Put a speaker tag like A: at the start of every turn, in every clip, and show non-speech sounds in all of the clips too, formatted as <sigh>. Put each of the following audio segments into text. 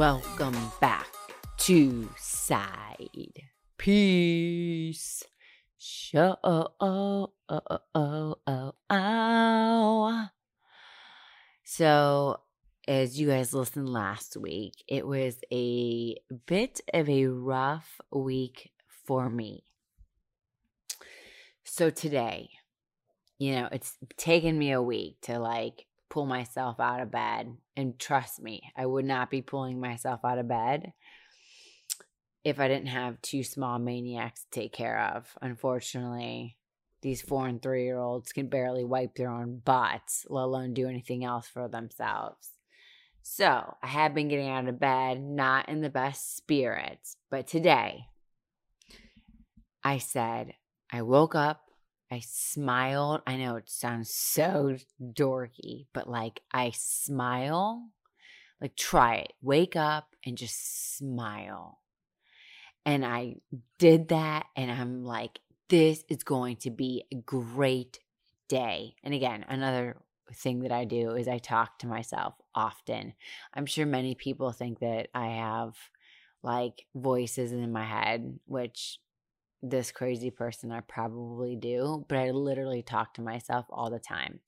A: Welcome back to Side Piece Show. Oh, oh, oh. So, as you guys listened last week, it was a bit of a rough week for me. So, today, you know, it's taken me a week to like pull myself out of bed. And trust me, I would not be pulling myself out of bed if I didn't have two small maniacs to take care of. Unfortunately, these four and three year olds can barely wipe their own butts, let alone do anything else for themselves. So I have been getting out of bed, not in the best spirits, but today I said, I woke up, I smiled. I know it sounds so dorky, but like I smile. Like try it. Wake up and just smile. And I did that and I'm like, this is going to be a great day. And again, another thing that I do is I talk to myself often. I'm sure many people think that I have like voices in my head, which this crazy person I probably do, but I literally talk to myself all the time.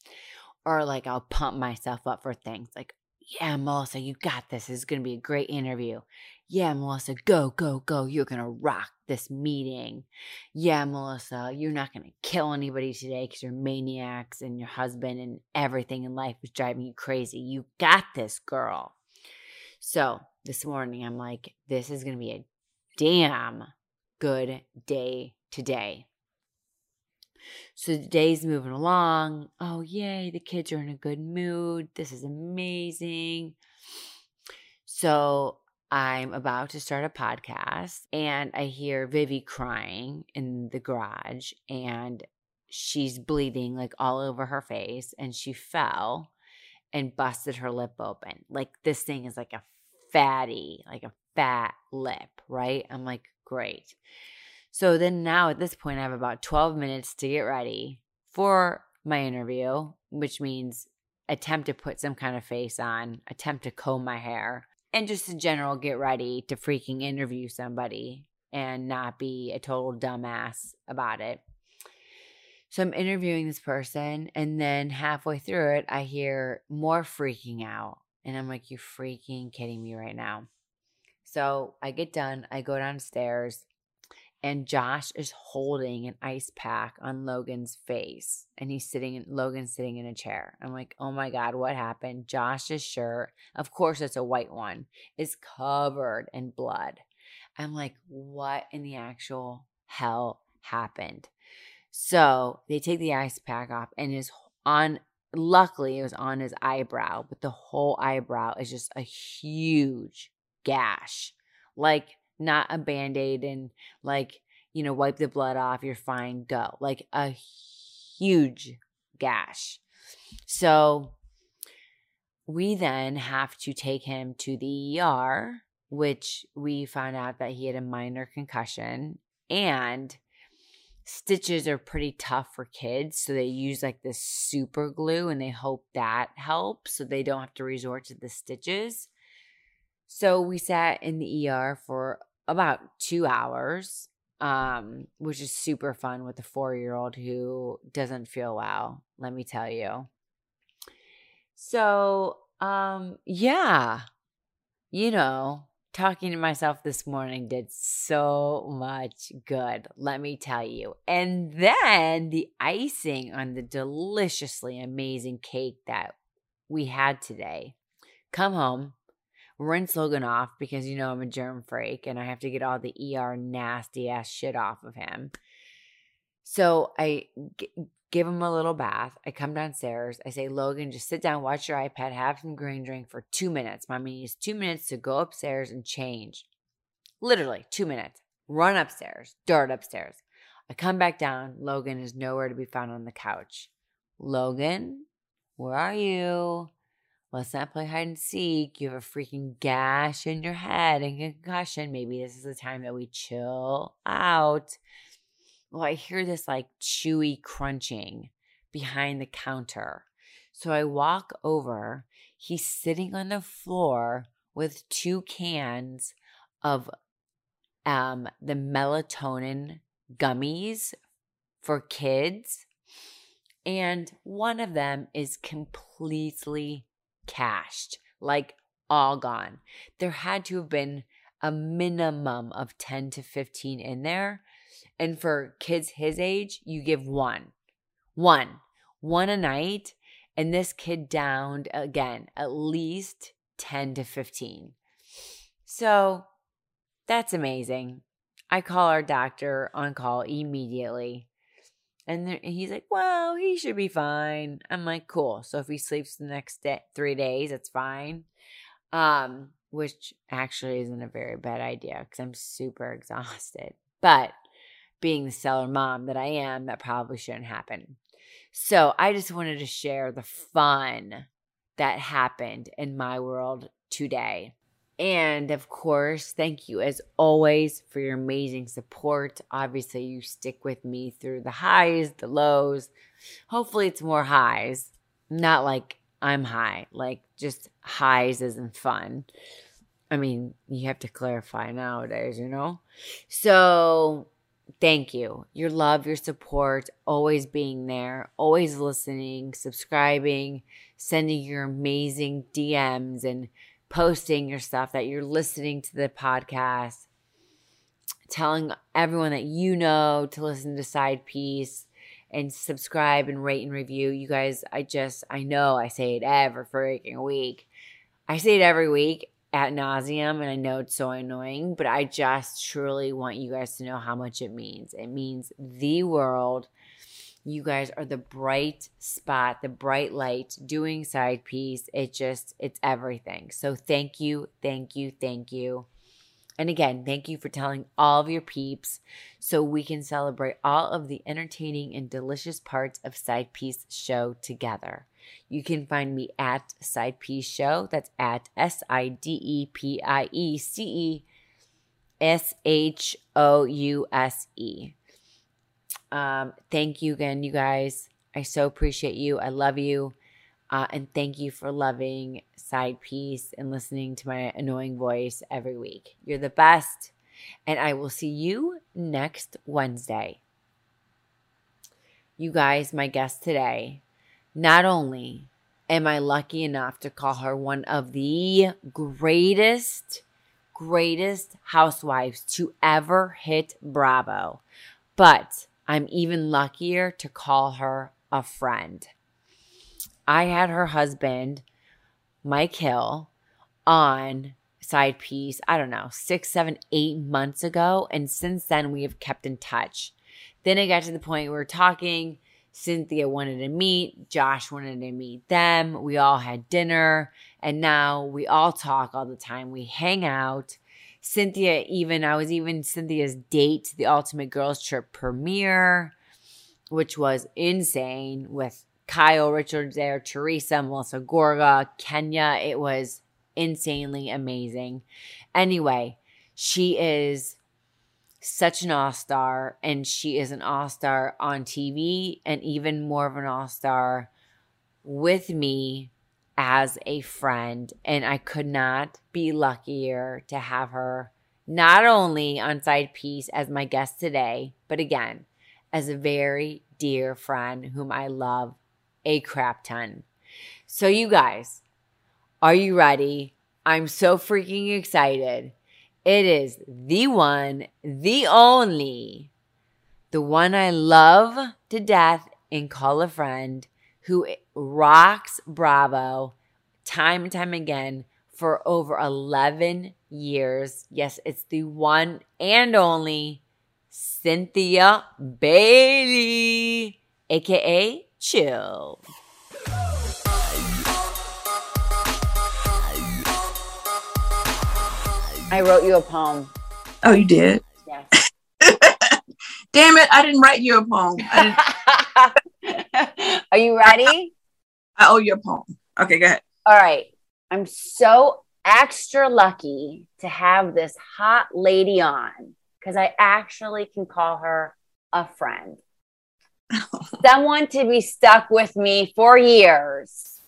A: Or like I'll pump myself up for things like, yeah, Melissa, you got this. This is going to be a great interview. Yeah, Melissa, go, go, go. You're going to rock this meeting. Yeah, Melissa, you're not going to kill anybody today because you're maniacs and your husband and everything in life is driving you crazy. You got this, girl. So this morning, I'm like, this is going to be a damn good day today. So the day's moving along. Oh, yay, the kids are in a good mood. This is amazing. So I'm about to start a podcast and I hear Vivi crying in the garage and she's bleeding like all over her face and she fell and busted her lip open. Like this thing is like a fatty, like a fat lip, right? I'm like, great. So then now at this point, I have about 12 minutes to get ready for my interview, which means attempt to put some kind of face on, attempt to comb my hair, and just in general get ready to freaking interview somebody and not be a total dumbass about it. So I'm interviewing this person, and then halfway through it, I hear more freaking out. And I'm like, you're freaking kidding me right now. So I get done, I go downstairs, and Josh is holding an ice pack on Logan's face and he's sitting in Logan's sitting in a chair. I'm like, "Oh my god, what happened?" Josh's shirt, of course it's a white one, is covered in blood. I'm like, "What in the actual hell happened?" So, they take the ice pack off and is on luckily it was on his eyebrow, but the whole eyebrow is just a huge gash. Like not a band aid and like, you know, wipe the blood off, you're fine, go. Like a huge gash. So we then have to take him to the ER, which we found out that he had a minor concussion and stitches are pretty tough for kids so they use like this super glue and they hope that helps so they don't have to resort to the stitches so we sat in the ER for about two hours. um, which is super fun with a four year old who doesn't feel well, let me tell you. So, um, yeah, you know, talking to myself this morning did so much good, let me tell you. And then the icing on the deliciously amazing cake that we had today. Come home, rinse Logan off because you know I'm a germ freak and I have to get all the ER nasty ass shit off of him. So I g- give him a little bath. I come downstairs. I say, Logan, just sit down, watch your iPad, have some green drink for two minutes. Mommy needs two minutes to go upstairs and change. Literally two minutes. Run upstairs, dart upstairs. I come back down. Logan is nowhere to be found on the couch. Logan, where are you? Let's not play hide and seek. You have a freaking gash in your head and concussion. Maybe this is the time that we chill out. Well, I hear this like chewy crunching behind the counter. So I walk over. He's sitting on the floor with two cans of um, the melatonin gummies for kids. And one of them is completely cashed, like all gone. There had to have been a minimum of 10 to 15 in there. And for kids his age, you give one, one, one a night. And this kid downed again at least 10 to 15. So that's amazing. I call our doctor on call immediately. And he's like, well, he should be fine. I'm like, cool. So if he sleeps the next day, three days, it's fine. Um, which actually isn't a very bad idea because I'm super <laughs> exhausted. But being the seller mom that I am, that probably shouldn't happen. So I just wanted to share the fun that happened in my world today. And of course, thank you as always for your amazing support. Obviously, you stick with me through the highs, the lows. Hopefully, it's more highs, not like I'm high, like just highs isn't fun. I mean, you have to clarify nowadays, you know? So, thank you. Your love, your support, always being there, always listening, subscribing, sending your amazing DMs and posting your stuff, that you're listening to the podcast, telling everyone that you know to listen to Side Piece and subscribe and rate and review. You guys, I just, I know I say it every freaking week. I say it every week at nauseum, and I know it's so annoying, but I just truly want you guys to know how much it means. It means the world you guys are the bright spot, the bright light doing side piece. It just, it's everything. So thank you, thank you, thank you. And again, thank you for telling all of your peeps so we can celebrate all of the entertaining and delicious parts of Side Piece Show together. You can find me at Side Piece Show. That's at S I D E P I E C E S H O U S E. Um, thank you again, you guys. I so appreciate you. I love you. Uh, and thank you for loving Side Piece and listening to my annoying voice every week. You're the best. And I will see you next Wednesday. You guys, my guest today, not only am I lucky enough to call her one of the greatest, greatest housewives to ever hit Bravo, but I'm even luckier to call her a friend. I had her husband, Mike Hill, on side piece, I don't know, six, seven, eight months ago. And since then, we have kept in touch. Then it got to the point where we are talking. Cynthia wanted to meet, Josh wanted to meet them. We all had dinner, and now we all talk all the time. We hang out. Cynthia, even, I was even Cynthia's date to the Ultimate Girls Trip premiere, which was insane with Kyle Richards there, Teresa, Melissa Gorga, Kenya. It was insanely amazing. Anyway, she is such an all star, and she is an all star on TV, and even more of an all star with me as a friend, and I could not be luckier to have her
B: not only on Side Piece as my guest today, but again, as a very dear friend whom I love a crap ton. So, you guys, are you ready? I'm so freaking excited. It is the one, the only, the one I love to death and call a friend who rocks Bravo time and time again for over 11 years. Yes, it's the one and only Cynthia Bailey, aka Chill. I wrote you a poem.
C: Oh, you did?
B: Yes. <laughs>
C: Damn it, I didn't write you a poem. <laughs>
B: Are you ready?
C: I owe you a poem. Okay, go ahead.
B: All right. I'm so extra lucky to have this hot lady on because I actually can call her a friend. <laughs> Someone to be stuck with me for years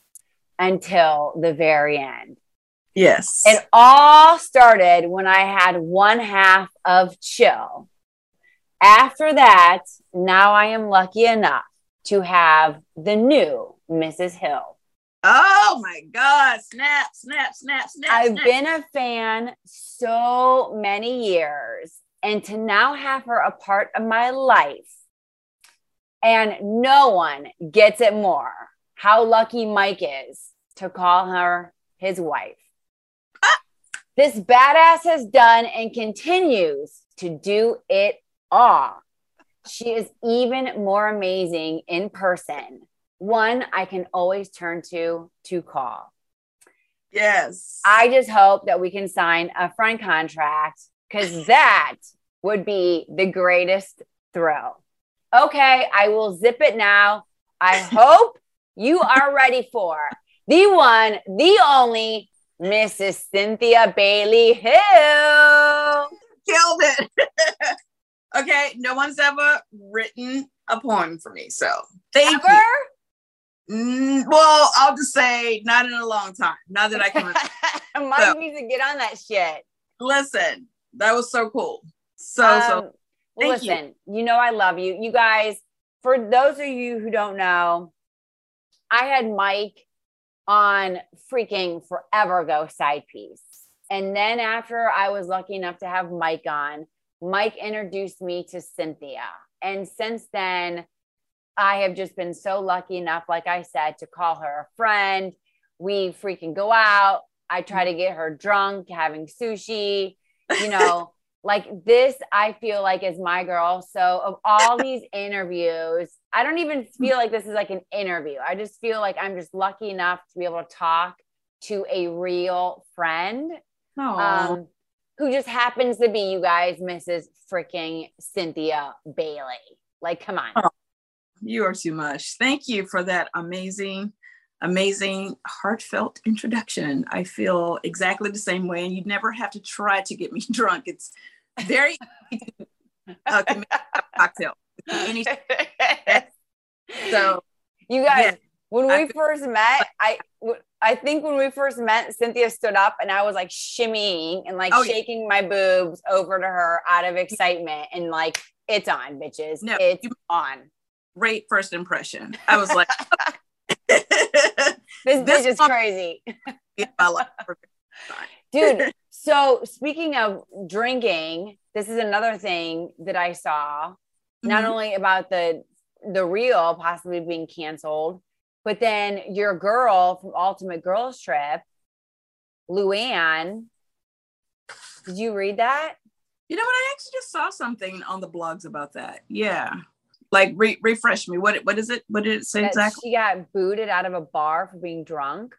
B: until the very end.
C: Yes.
B: It all started when I had one half of chill. After that, now I am lucky enough to have the new Mrs. Hill.
C: Oh my God. Snap, snap, snap, snap.
B: I've
C: snap.
B: been a fan so many years, and to now have her a part of my life, and no one gets it more how lucky Mike is to call her his wife. Ah! This badass has done and continues to do it all. She is even more amazing in person. One I can always turn to to call.
C: Yes.
B: I just hope that we can sign a friend contract because <laughs> that would be the greatest thrill. Okay, I will zip it now. I <laughs> hope you are ready for the one, the only Mrs. Cynthia Bailey Hill.
C: killed it. <laughs> okay, no one's ever written a poem for me, so thank
B: Ever?
C: you. Mm, well, I'll just say not in a long time. Not that I can
B: Mike <laughs>
C: So-
B: needs to get on that shit.
C: listen. That was so cool. So
B: Um,
C: so thank you.
B: listen, you. know I love you. You guys, for those of you who don't know, I had Mike on freaking forever ago side piece. And then after I was lucky enough to have Mike on, Mike introduced me to Cynthia. And since then, I have just been so lucky enough, like I said, to call her a friend. We freaking go out. I try to get her drunk, having sushi, you know. <laughs> like this i feel like is my girl so of all these interviews i don't even feel like this is like an interview i just feel like i'm just lucky enough to be able to talk to a real friend um, who just happens to be you guys mrs freaking cynthia bailey like come on
C: Oh. You are too much. Thank you for that amazing, amazing, heartfelt introduction. I feel exactly the same way, and you'd never have to try to get me <laughs> drunk. It's very easy to uh, a cocktail. Any- <laughs> so
B: you guys
C: Yeah.
B: when we first met i i think when we first met cynthia stood up and i was like shimmying and like
C: Oh, yeah.
B: shaking my boobs over to her out of excitement and like it's on bitches
C: No,
B: it's
C: you-
B: on
C: great first impression. I was like, <laughs>
B: this,
C: This
B: bitch is crazy
C: in my life.
B: dude so speaking of drinking this is another thing that i saw not
C: Mhm.
B: only about the the real possibly being canceled but then your girl from ultimate girls trip luann did you read that
C: You know what? I actually just saw something on the blogs about that. Yeah. Like re- refresh me. What what is it? What did it say
B: that
C: exactly?
B: she got booted out of a bar for being drunk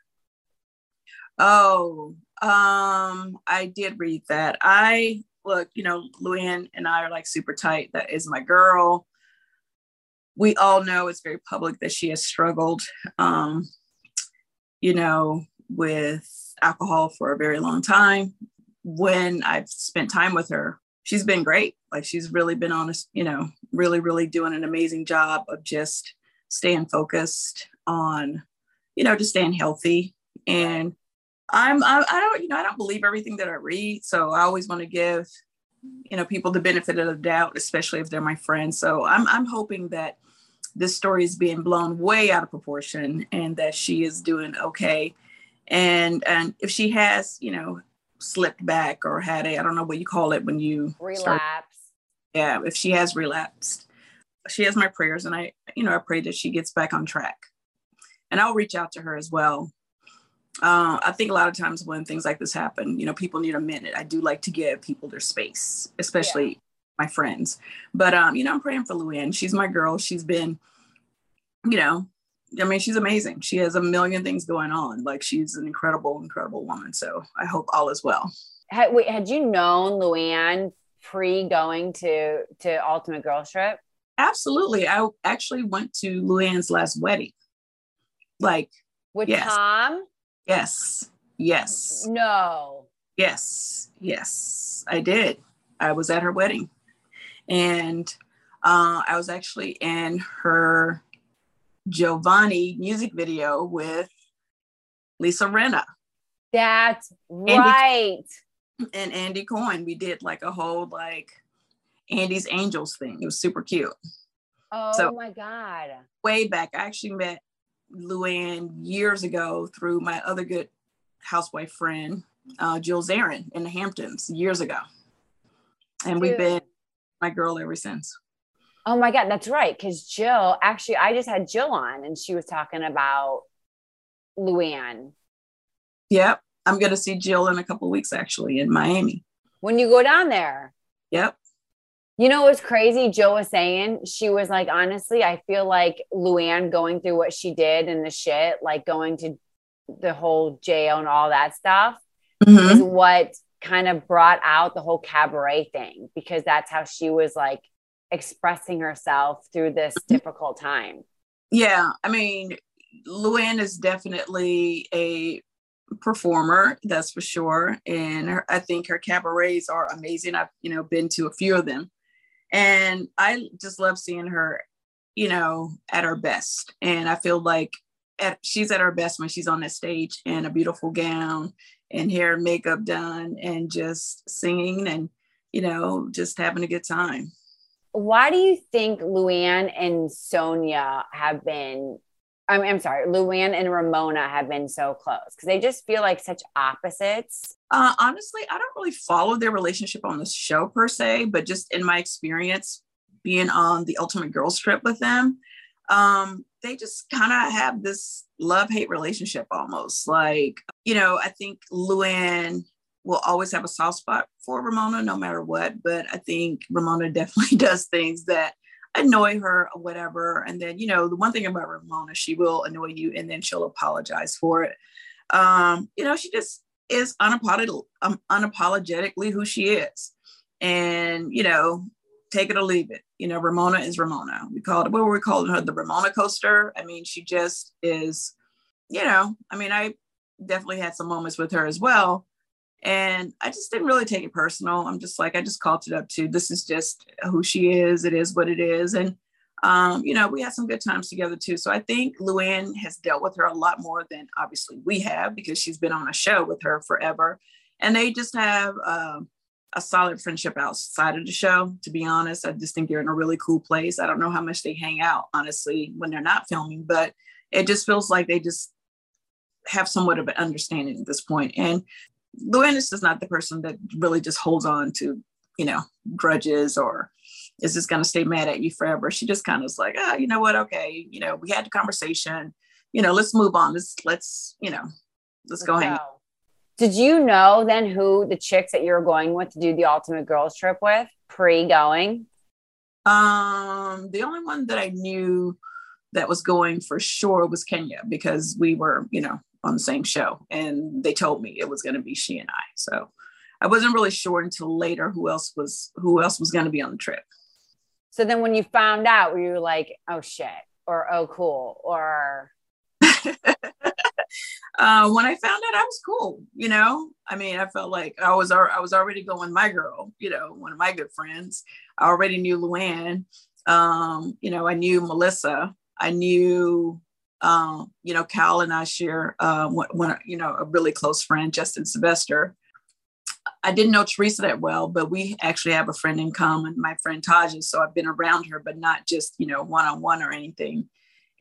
C: Oh, um, I did read that. I look, you know, Luann and I are like super tight. That is my girl. We all know it's very public that she has struggled, um, you know, with alcohol for a very long time. When I've spent time with her, she's been great. Like she's really been honest, you know, really, really doing an amazing job of just staying focused on, you know, just staying healthy and I'm I, I don't you know I don't believe everything that I read, so I always want to give you know people the benefit of the doubt, especially if they're my friends. So I'm I'm hoping that this story is being blown way out of proportion and that she is doing okay. And and if she has you know slipped back or had a I don't know what you call it when you
B: relapse.
C: Start, yeah, if she has relapsed, she has my prayers, and I you know I pray that she gets back on track. And I'll reach out to her as well uh, I think a lot of times when things like this happen, you know, people need a minute. I do like to give people their space, especially yeah. my friends. But um, you know, I'm praying for Luann. She's my girl. She's been, you know, I mean, she's amazing. She has a million things going on. Like she's an incredible, incredible woman. So I hope all is well.
B: Had, wait, had you known Luann pre going to to Ultimate Girl Trip?
C: Absolutely. I actually went to Luann's last wedding. Like
B: with yes. Tom?
C: Yes. Yes.
B: No.
C: Yes. Yes. I did. I was at her wedding. And uh, I was actually in her Jovani music video with Lisa Rinna.
B: That's right.
C: Andy, and Andy Cohen. We did like a whole like Andy's Angels thing. It was super cute.
B: Oh so, my God.
C: Way back. I actually met Luann years ago through my other good housewife friend, uh, Jill Zarin in the Hamptons years ago. And Dude. we've been my girl ever since.
B: Oh my God, that's right. Because Jill, actually, I just had Jill on and she was talking about Luann.
C: Yep. I'm going to see Jill in a couple weeks actually in Miami.
B: When you go down there.
C: Yep.
B: You know what's crazy? Jill was saying she was like, honestly, I feel like Luann going through what she did and the shit, like going to the whole jail and all that stuff, mm-hmm. is what kind of brought out the whole cabaret thing because that's how she was like expressing herself through this mm-hmm. difficult time.
C: Yeah, I mean, Luann is definitely a performer, that's for sure, and her, I think her cabarets are amazing. I've you know been to a few of them, and I just love seeing her, you know, at her best. And I feel like at, she's at her best when she's on that stage in a beautiful gown and hair and makeup done and just singing and, you know, just having a good time.
B: Why do you think Luann and Sonja have been I'm, I'm sorry, Luann and Ramona have been so close because they just feel like such opposites.
C: Uh, honestly, I don't really follow their relationship on the show per se, but just in my experience being on the Ultimate Girls Trip with them, um, they just kind of have this love hate relationship almost. Like, you know, I think Luann will always have a soft spot for Ramona no matter what, but I think Ramona <laughs> definitely does things that annoy her or whatever. And then, you know, the one thing about Ramona, she will annoy you and then she'll apologize for it. Um, you know, she just is unapolog- um, unapologetically who she is. And, you know, take it or leave it. You know, Ramona is Ramona. We called what were we calling her? The Ramona coaster. I mean, she just is, you know, I mean, I definitely had some moments with her as well. And I just didn't really take it personal. I'm just like, I just called it up to this is just who she is. It is what it is. And, um, you know, we had some good times together too. So I think Luann has dealt with her a lot more than obviously we have because she's been on a show with her forever. And they just have uh, a solid friendship outside of the show, to be honest. I just think they're in a really cool place. I don't know how much they hang out, honestly, when they're not filming, but it just feels like they just have somewhat of an understanding at this point. And Luann is just not the person that really just holds on to, you know, grudges or is just going to stay mad at you forever. She just kind of is like, oh, you know what? Okay, you know, we had the conversation. You know, let's move on. Let's let's you know, let's, let's go, go hang.
B: Did you know then who the chicks that you're going with to do the ultimate girls trip with pre going?
C: Um, the only one that I knew that was going for sure was Kenya because we were, you know, on the same show and they told me it was going to be she and I. So I wasn't really sure until later who else was who else was going to be on the trip.
B: So then when you found out were you like, "Oh shit," or "Oh cool," or <laughs>
C: uh, when I found out, I was cool. You know, I mean, I felt like I was I was already going my girl. You know, one of my good friends. I already knew Luann. Um, you know, I knew Melissa. I knew Um, you know, Cal and I share uh, one, one, you know, a really close friend, Justin Sylvester. I didn't know Teresa that well, but we actually have a friend in common, my friend Taja. So I've been around her, but not just, you know, one on one or anything.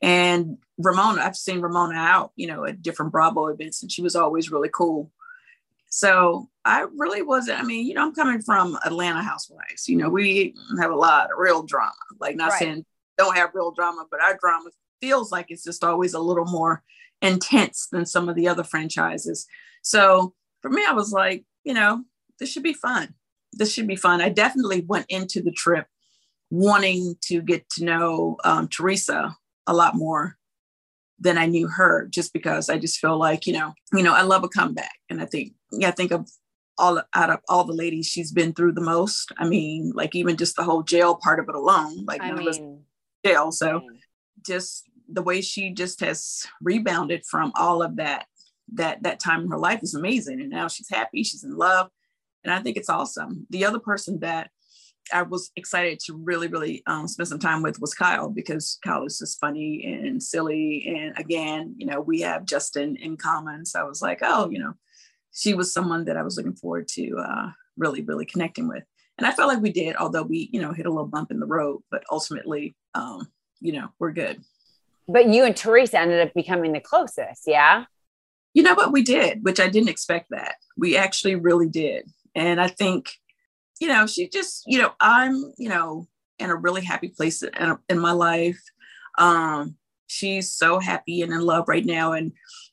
C: And Ramona, I've seen Ramona out, you know, at different Bravo events, and she was always really cool. So I really wasn't, I mean, you know, I'm coming from Atlanta housewives. You know, we have a lot of real drama. Like not right. saying don't have real drama, but our drama feels like it's just always a little more intense than some of the other franchises. So for me, I was like, you know, this should be fun. This should be fun. I definitely went into the trip wanting to get to know um, Teresa a lot more than I knew her, just because I just feel like, you know, you know, I love a comeback, and I think, yeah, I think of all out of all the ladies she's been through the most. I mean, like even just the whole jail part of it alone, like I none mean, of us jail. So just the way she just has rebounded from all of that that that time in her life is amazing. And now she's happy she's in love and i think it's awesome. The other person that i was excited to really really um, spend some time with was kyle because kyle is just funny and silly. And again you know we have justin in common. So i was like oh you know she was someone that i was looking forward to uh, really really connecting with. And i felt like we did although we you know hit a little bump in the road but ultimately um, you know we're good
B: but you and Teresa ended up becoming the closest, yeah?
C: You know what we did, which I didn't expect that. We actually really did. And I think, you know, she just, you know, I'm, you know, in a really happy place in, in my life. Um, she's so happy and in love right now. And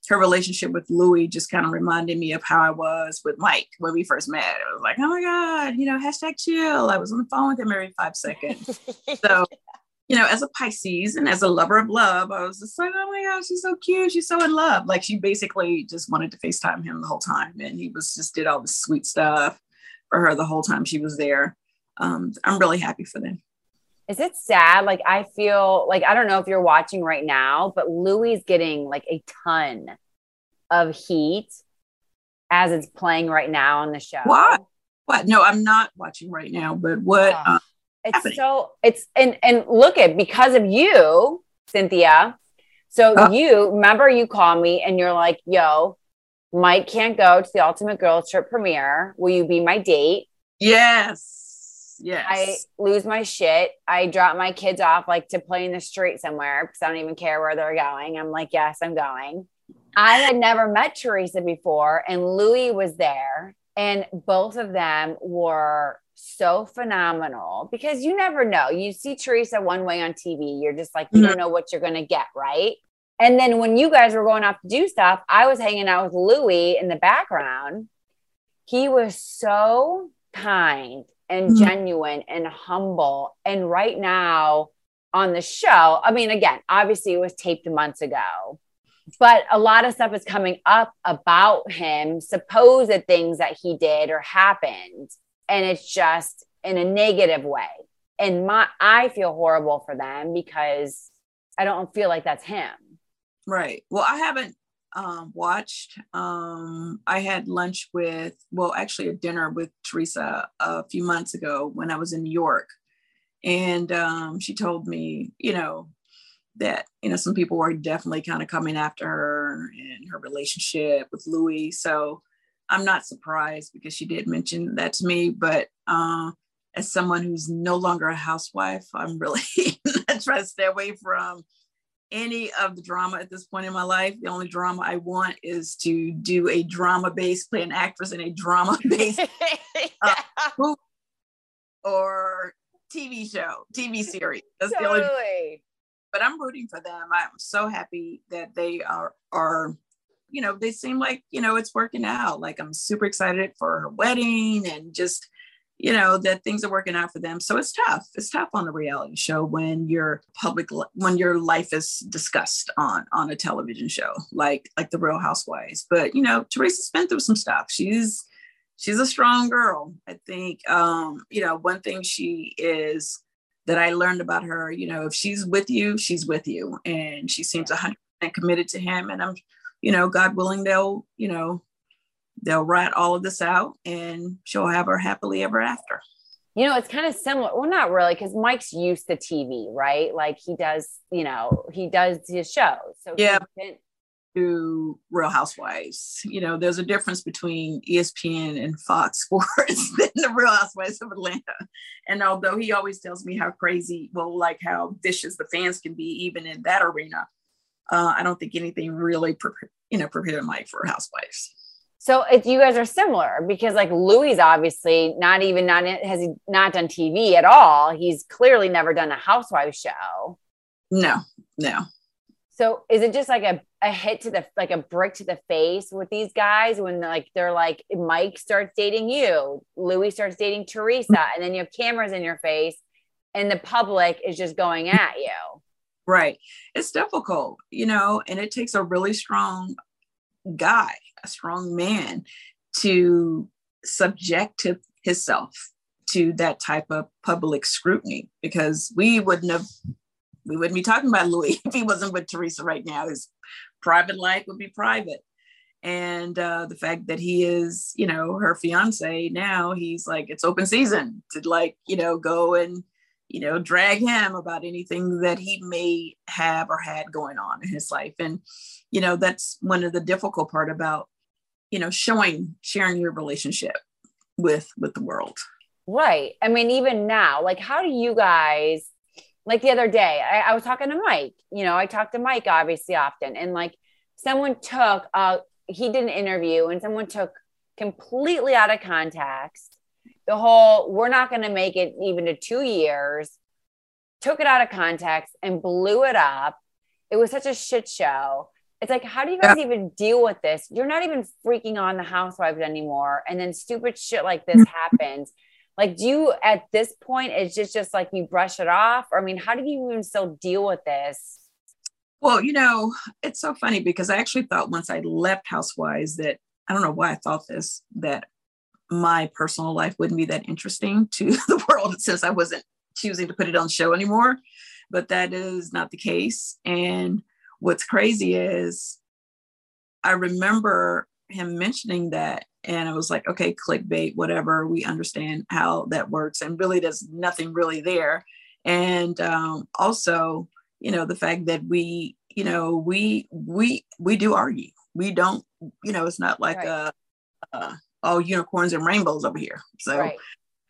C: her relationship with Louis just kind of reminded me of how I was with Mike when we first met. It was like, oh my God, you know, hashtag chill. I was on the phone with him every five seconds. <laughs> so you know, as a Pisces and as a lover of love, I was just like, oh my gosh, she's so cute. She's so in love. Like she basically just wanted to FaceTime him the whole time. And he was just did all this sweet stuff for her the whole time she was there. Um, I'm really happy for them.
B: Is it sad? Like I feel like I don't know if you're watching right now, but Louis getting like a ton of heat as it's playing right now on the show.
C: What? What? No, I'm not watching right now. But what? Oh. Um,
B: it's happening. so it's and and look at because of you, Cynthia. So uh, you remember you call me and you're like, "Yo, Mike can't go to the Ultimate Girls Trip premiere. Will you be my date?"
C: Yes. Yes.
B: I lose my shit. I drop my kids off like to play in the street somewhere because I don't even care where they're going. I'm like, yes, I'm going. I had never met Teresa before, and Louis was there, and both of them were so phenomenal because you never know. You see Teresa one way on TV, you're just like, you mm-hmm. don't know what you're going to get, right? And then when you guys were going off to do stuff, I was hanging out with Louis in the background. He was so kind and mm-hmm. genuine and humble. And right now on the show, I mean, again, obviously it was taped months ago, but a lot of stuff is coming up about him, supposed things that he did or happened and it's just in a negative way. And my I feel horrible for them because I don't feel like that's him.
C: Right. Well, I haven't um, watched. Um, I had lunch with, well, actually a dinner with Teresa a few months ago when I was in New York. And um, she told me, you know, that, you know, some people were definitely kind of coming after her and her relationship with Louis. So I'm not surprised because she did mention that to me. But uh, as someone who's no longer a housewife, I'm really <laughs> trying to stay away from any of the drama at this point in my life. The only drama I want is to do a drama based, play an actress in a drama <laughs> based <laughs> uh, or TV show, TV series. That's totally. the only. But I'm rooting for them. I'm so happy that they are are you know, they seem like, you know, it's working out. Like I'm super excited for her wedding and just, you know, that things are working out for them. So it's tough. It's tough on the reality show when your public when your life is discussed on on a television show like like the Real Housewives. But you know, Teresa's been through some stuff. She's she's a strong girl. I think um, you know, one thing she is that I learned about her, you know, if she's with you, she's with you. And she seems 100% committed to him. And I'm you know, God willing, they'll, you know, they'll write all of this out and she'll have her happily ever after.
B: You know, it's kind of similar. Well, not really, because Mike's used to TV, right? Like he does, you know, he does his shows. So
C: Yeah.
B: been-
C: to Real Housewives. You know, there's a difference between ESPN and Fox <laughs> Sports than the Real Housewives of Atlanta. And although he always tells me how crazy, well, like how vicious the fans can be, even in that arena, uh, I don't think anything really, pre- you know, prepared Mike for Housewives.
B: So if you guys are similar because like Louis obviously not even not has he not done TV at all. He's clearly never done a housewife show.
C: No, no.
B: So is it just like a, a hit to the like a brick to the face with these guys when like they're like Mike starts dating you, Louis starts dating Teresa, and then you have cameras in your face and the public is just going at you.
C: Right. It's difficult, you know, and it takes a really strong guy, a strong man to subject himself to that type of public scrutiny because we wouldn't have we wouldn't be talking about Louis <laughs> if he wasn't with Teresa right now. His private life would be private. And uh, the fact that he is, you know, her fiance now, he's like, it's open season to like, you know, go and you know, drag him about anything that he may have or had going on in his life. And, you know, that's one of the difficult part about, you know, showing, sharing your relationship with, with the world.
B: Right. I mean, even now, like, how do you guys, like the other day, I, I was talking to Mike, you know, I talked to Mike obviously often, and like someone took, uh, he did an interview and someone took completely out of context the whole, we're not going to make it even to two years, took it out of context and blew it up. It was such a shit show. It's like, how do you guys even deal with this? You're not even freaking on the housewives anymore. And then stupid shit like this mm-hmm. happens like do you at this point it's just just like you brush it off or i mean how do you even still deal with this
C: Well, you know, it's so funny because I actually thought once I left Housewives that I don't know why I thought this, that my personal life wouldn't be that interesting <laughs> to the world since I wasn't choosing to put it on show anymore. But that is not the case. And what's crazy is I remember him mentioning that and I was like, okay, clickbait, whatever. We understand how that works. And really there's nothing really there. And um, also, you know, the fact that we, you know, we we we do argue. We don't, you know, it's not like
B: Right.
C: uh, uh all unicorns and rainbows over here. So
B: right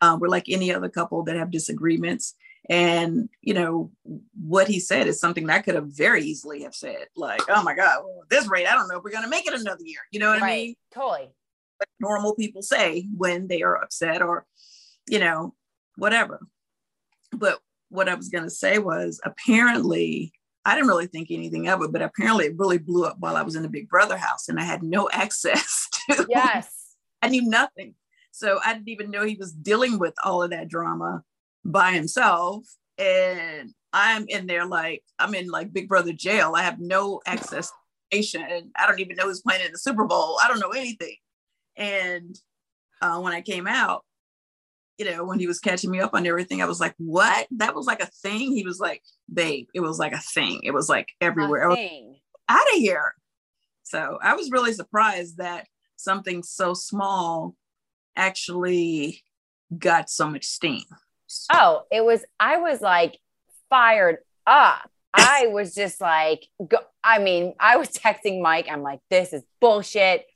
C: um, we're like any other couple that have disagreements. And you know what he said is something that I could have very easily have said, like, "Oh my God, well, this rate, I don't know if we're gonna make it another year." You know what I mean?
B: totally
C: normal people say when they are upset or, you know, whatever. But what I was gonna say was apparently I didn't really think anything of it, but apparently it really blew up while I was in the Big Brother house and I had no <laughs> access to
B: yes
C: I knew nothing. So I didn't even know he was dealing with all of that drama by himself. And I'm in there like I'm in like Big Brother jail. I have no access to information. I don't even know who's playing in the Super Bowl. I don't know anything. And uh, when I came out, you know, when he was catching me up on everything, I was like, "What? That was like a thing." He was like, "Babe, it was like a thing. It was like everywhere." I was
B: Thing.
C: out of here. So I was really surprised that something so small actually got so much steam.
B: oh it was i was like fired up. I <laughs> was just like go, i mean i was texting mike. I'm like this is bullshit.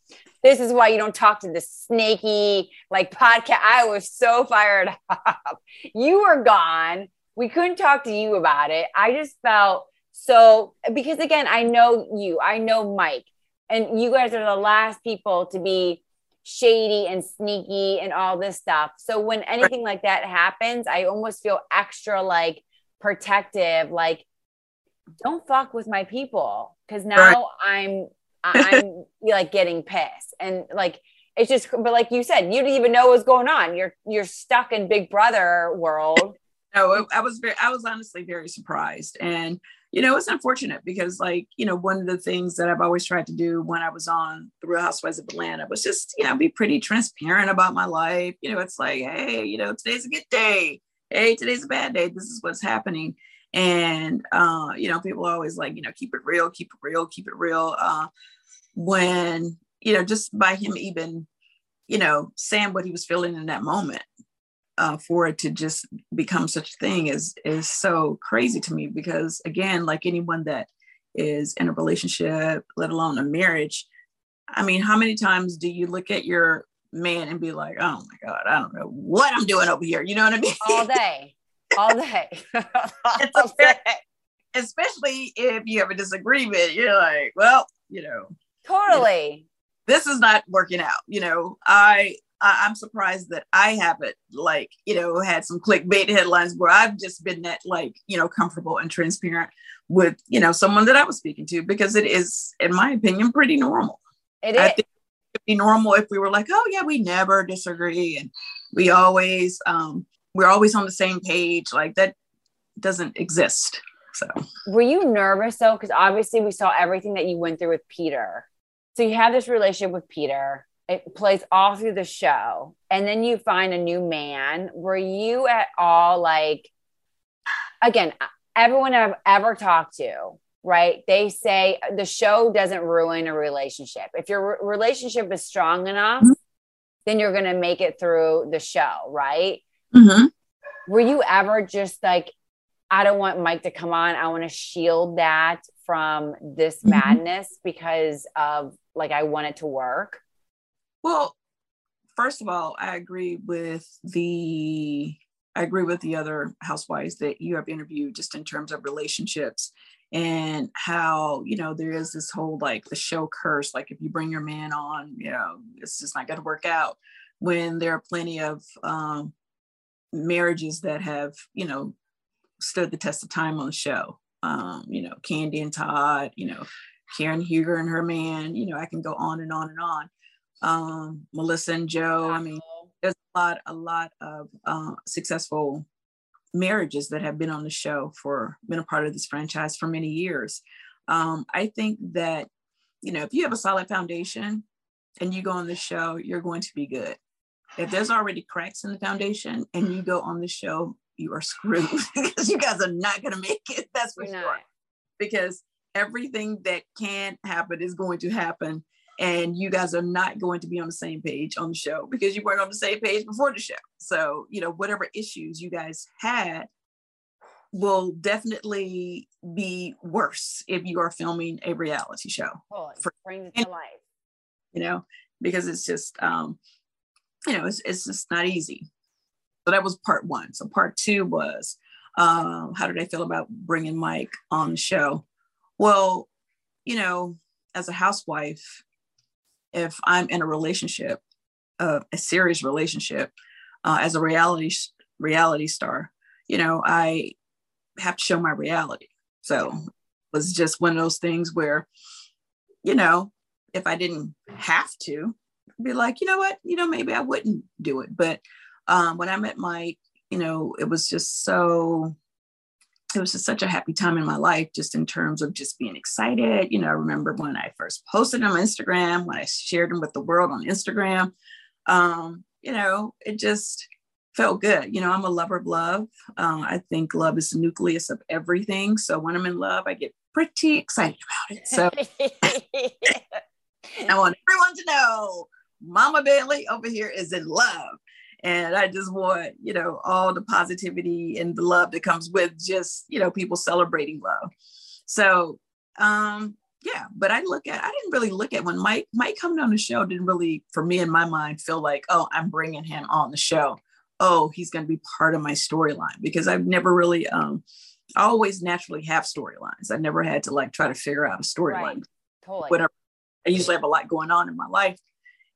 B: This is why you don't talk to the snaky like podcast i was so fired up. You were gone. We couldn't talk to you about it. I just felt so because again i know you. I know mike and you guys are the last people to be shady and sneaky and all this stuff. So when anything like that happens i almost feel extra like protective like don't fuck with my people because now
C: Right.
B: i'm i'm <laughs> like getting pissed. And like it's just but like you said you didn't even know what was going on. You're you're stuck in big brother world. <laughs>
C: No, I was very, I was honestly very surprised. And, you know, it's unfortunate because, like, you know, one of the things that I've always tried to do when I was on The Real Housewives of Atlanta was just, you know, be pretty transparent about my life. You know, it's like, hey, you know, today's a good day. Hey, today's a bad day. This is what's happening. And, uh, you know, people always like, you know, keep it real, keep it real, keep it real. Uh, when, you know, just by him even, you know, saying what he was feeling in that moment, uh, for it to just become such a thing is is so crazy to me because again like anyone that is in a relationship let alone a marriage i mean how many times do you look at your man and be like oh my god i don't know what i'm doing over here you know what i mean?
B: All day. All day. <laughs> <laughs>
C: All day. especially if you have a disagreement you're like well you know
B: totally.
C: this is not working out you know? I I, am surprised that I haven't like, you know, had some clickbait headlines where I've just been that like, you know, comfortable and transparent with, you know, someone that I was speaking to because it is, in my opinion, pretty normal.
B: It I is. Think
C: it'd be normal if we were like, oh yeah, we never disagree and we always um we're always on the same page. Like that doesn't exist. So
B: were you nervous though? Because obviously we saw everything that you went through with Peter. So you have this relationship with Peter it plays all through the show and then you find a new man were you at all like again everyone i've ever talked to right they say the show doesn't ruin a relationship if your re- relationship is strong enough mm-hmm. then you're going to make it through the show right mm-hmm. were you ever just like i don't want mike to come on i want to shield that from this mm-hmm. madness because of like i want it to work
C: well, first of all, I agree with the I agree with the other housewives that you have interviewed just in terms of relationships and how, you know, there is this whole like the show curse, like if you bring your man on, you know, it's just not going to work out when there are plenty of um, marriages that have, you know, stood the test of time on the show. Um, you know, Kandi and Todd, you know, Karen Huger and her man, you know, I can go on and on and on um, Melissa and Joe. I mean, there's a lot, a lot of uh, successful marriages that have been on the show for been a part of this franchise for many years. Um, I think that you know if you have a solid foundation and you go on the show, you're going to be good. If there's already cracks in the foundation and you go on the show, you are screwed <laughs> because you guys are not going to make it. That's for sure. Not. Because everything that can happen is going to happen and you guys are not going to be on the same page on the show because you weren't on the same page before the show. So, you know, whatever issues you guys had will definitely be worse if you are filming a reality show.
B: Oh, for, brings it to life.
C: You know, because it's just, um, you know, it's, it's just not easy. So that was part one. So part two was, um, how did I feel about bringing Mike on the show? Well, you know, as a housewife, if I'm in a relationship, uh, a serious relationship, uh, as a reality reality star, you know, I have to show my reality. So it was just one of those things where, you know, if I didn't have to, be like, you know what, you know, maybe I wouldn't do it. But um, when I met Mike, you know, it was just so it was just such a happy time in my life, just in terms of just being excited. You know, I remember when I first posted on Instagram, when I shared them with the world on Instagram. Um, you know, it just felt good. You know, I'm a lover of love. Uh, I think love is the nucleus of everything. So when I'm in love, I get pretty excited about it. So <laughs> <laughs> I want everyone to know Mama Bailey over here is in love. And I just want, you know, all the positivity and the love that comes with just, you know, people celebrating love. So, um, yeah, but I look at, I didn't really look at when Mike, Mike coming on the show didn't really, for me in my mind, feel like, oh, I'm bringing him on the show. Oh, he's going to be part of my storyline because I've never really, um, I always naturally have storylines. I never had to like try to figure out a storyline. Right.
B: Totally.
C: Whatever. I usually have a lot going on in my life.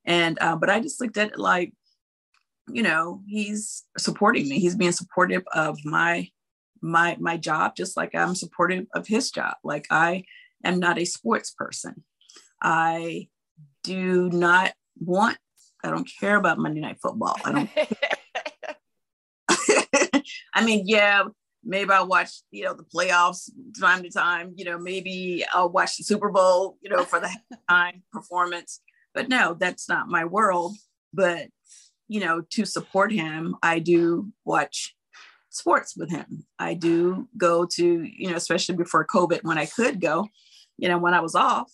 C: And, uh, but I just looked at it like, you know he's supporting me. He's being supportive of my my my job just like i'm supportive of his job. Like i am not a sports person. I do not want i don't care about monday night football. I don't <laughs> <laughs> i mean yeah maybe i'll watch you know the playoffs time to time. You know maybe i'll watch the super bowl you know for the <laughs> time performance. But no that's not my world. But you know, to support him, I do watch sports with him. I do go to, you know, especially before COVID when I could go, you know, when I was off,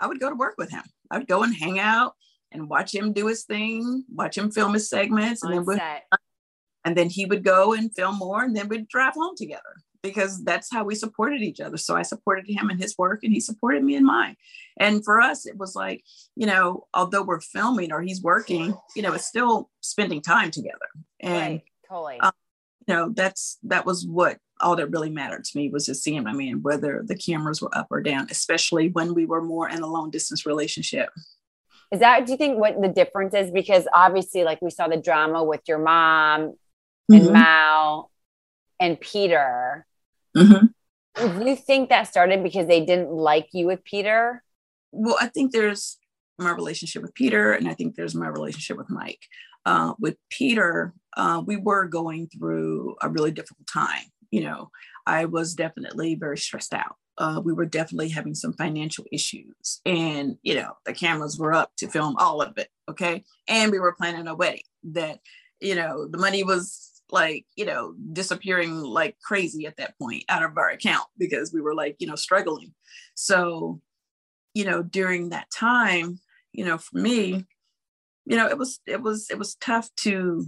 C: I would go to work with him. I would go and hang out and watch him do his thing, watch him film his segments, and then and then he would go and film more and then we'd drive home together because that's how we supported each other so i supported him in his work and he supported me in mine and for us it was like you know although we're filming or he's working you know it's still spending time together and
B: right. totally
C: um, you know that's that was what all that really mattered to me was just seeing my man whether the cameras were up or down especially when we were more in a long distance relationship
B: is that do you think what the difference is because obviously like we saw the drama with your mom and mm-hmm. Mal and Peter. Mm-hmm. Do you think that started because they didn't like you with Peter?
C: Well, I think there's my relationship with Peter, and I think there's my relationship with Mike. Uh, with Peter, uh, we were going through a really difficult time. You know, I was definitely very stressed out. Uh, we were definitely having some financial issues, and you know, the cameras were up to film all of it. Okay, and we were planning a wedding that, you know, the money was like you know disappearing like crazy at that point out of our account because we were like you know struggling. So you know during that time you know for me you know it was it was it was tough to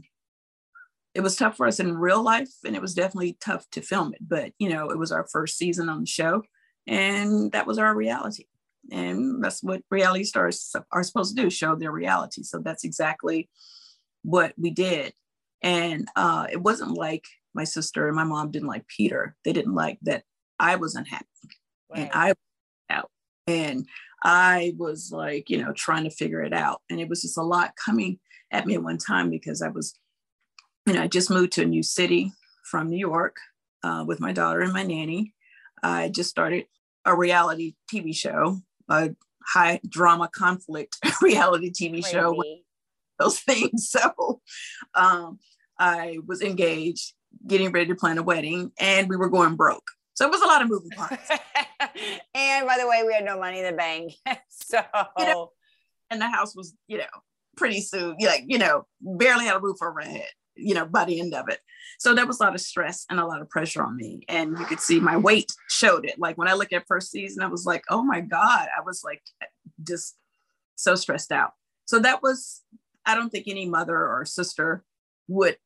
C: it was tough for us in real life and it was definitely tough to film it but you know it was our first season on the show and that was our reality. And that's what reality stars are supposed to do show their reality. So that's exactly what we did and uh, it wasn't like my sister and my mom didn't like Peter. They didn't like that I was unhappy right. and I was out. And I was like, you know, trying to figure it out. And it was just a lot coming at me at one time because I was, you know, I just moved to a new city from New York uh, with my daughter and my nanny. I just started a reality TV show, a high drama conflict <laughs> reality TV Crazy. show <laughs> those things. So um, I was engaged, getting ready to plan a wedding, and we were going broke. So it was a lot of moving parts. <laughs>
B: and by the way, we had no money in the bank. <laughs> so
C: you know, and the house was, you know, pretty soon, like, you know, barely had a roof over head, you know, by the end of it. So that was a lot of stress and a lot of pressure on me. And you could see my weight showed it. Like when I look at first season, I was like, oh my God, I was like just so stressed out. So that was I don't think any mother or sister would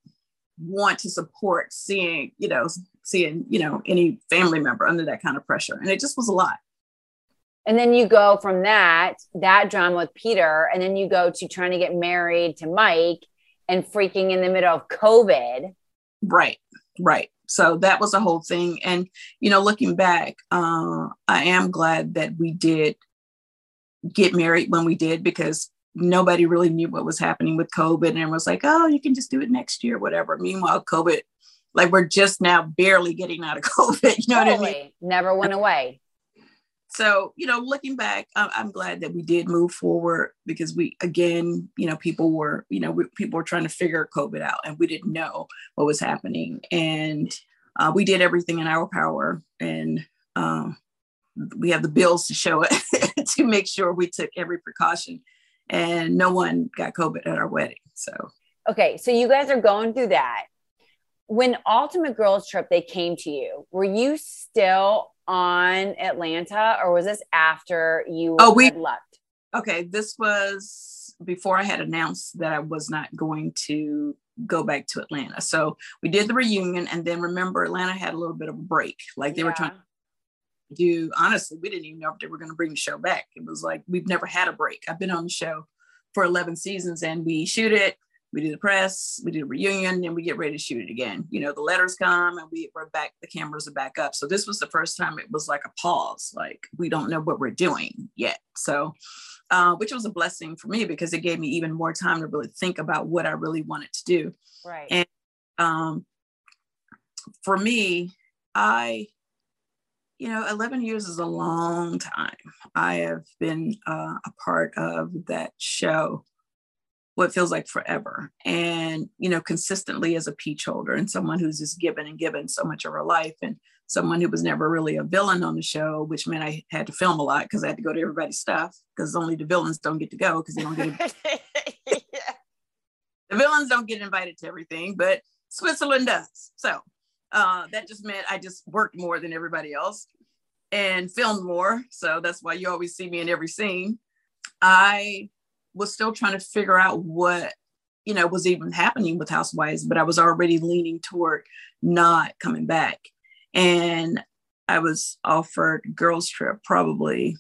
C: want to support seeing, you know, seeing, you know, any family member under that kind of pressure. And it just was a lot.
B: And then you go from that, that drama with Peter, and then you go to trying to get married to Mike and freaking in the middle of COVID.
C: Right, right. So that was a whole thing. And, you know, looking back, uh, I am glad that we did get married when we did because nobody really knew what was happening with COVID and was like, oh, you can just do it next year, whatever. Meanwhile, COVID, like we're just now barely getting out of <laughs> COVID. You know totally. what I mean?
B: Never went away.
C: So, you know, looking back, I'm glad that we did move forward because we, again, you know, people were, you know, we, people were trying to figure COVID out and we didn't know what was happening. And uh, we did everything in our power. And um, we have the bills to show it <laughs> to make sure we took every precaution and no one got COVID at our wedding. So,
B: okay. So you guys are going through that. When Ultimate Girls Trip, they came to you, were you still on Atlanta or was this after you
C: oh, we,
B: left?
C: Okay. This was before I had announced that I was not going to go back to Atlanta. So we did the reunion. And then remember, Atlanta had a little bit of a break. Like they yeah. were trying do honestly we didn't even know if they were going to bring the show back. It was like we've never had a break. I've been on the show for 11 seasons and we shoot it we do the press we do the reunion and we get ready to shoot it again. You know the letters come and we, we're back the cameras are back up. So this was the first time it was like a pause like we don't know what we're doing yet. So uh, which was a blessing for me because it gave me even more time to really think about what i really wanted to do.
B: Right.
C: And um, for me i you know, 11 years is a long time. I have been uh, a part of that show, what feels like forever. And, you know, consistently as a peach holder and someone who's just given and given so much of her life and someone who was never really a villain on the show, which meant I had to film a lot because I had to go to everybody's stuff because only the villains don't get to go because they don't get. <laughs> yeah. The villains don't get invited to everything, but Switzerland does. So uh, that just meant I just worked more than everybody else and filmed more. So that's why you always see me in every scene. I was still trying to figure out what, you know, was even happening with Housewives, but I was already leaning toward not coming back. And I was offered girls trip probably,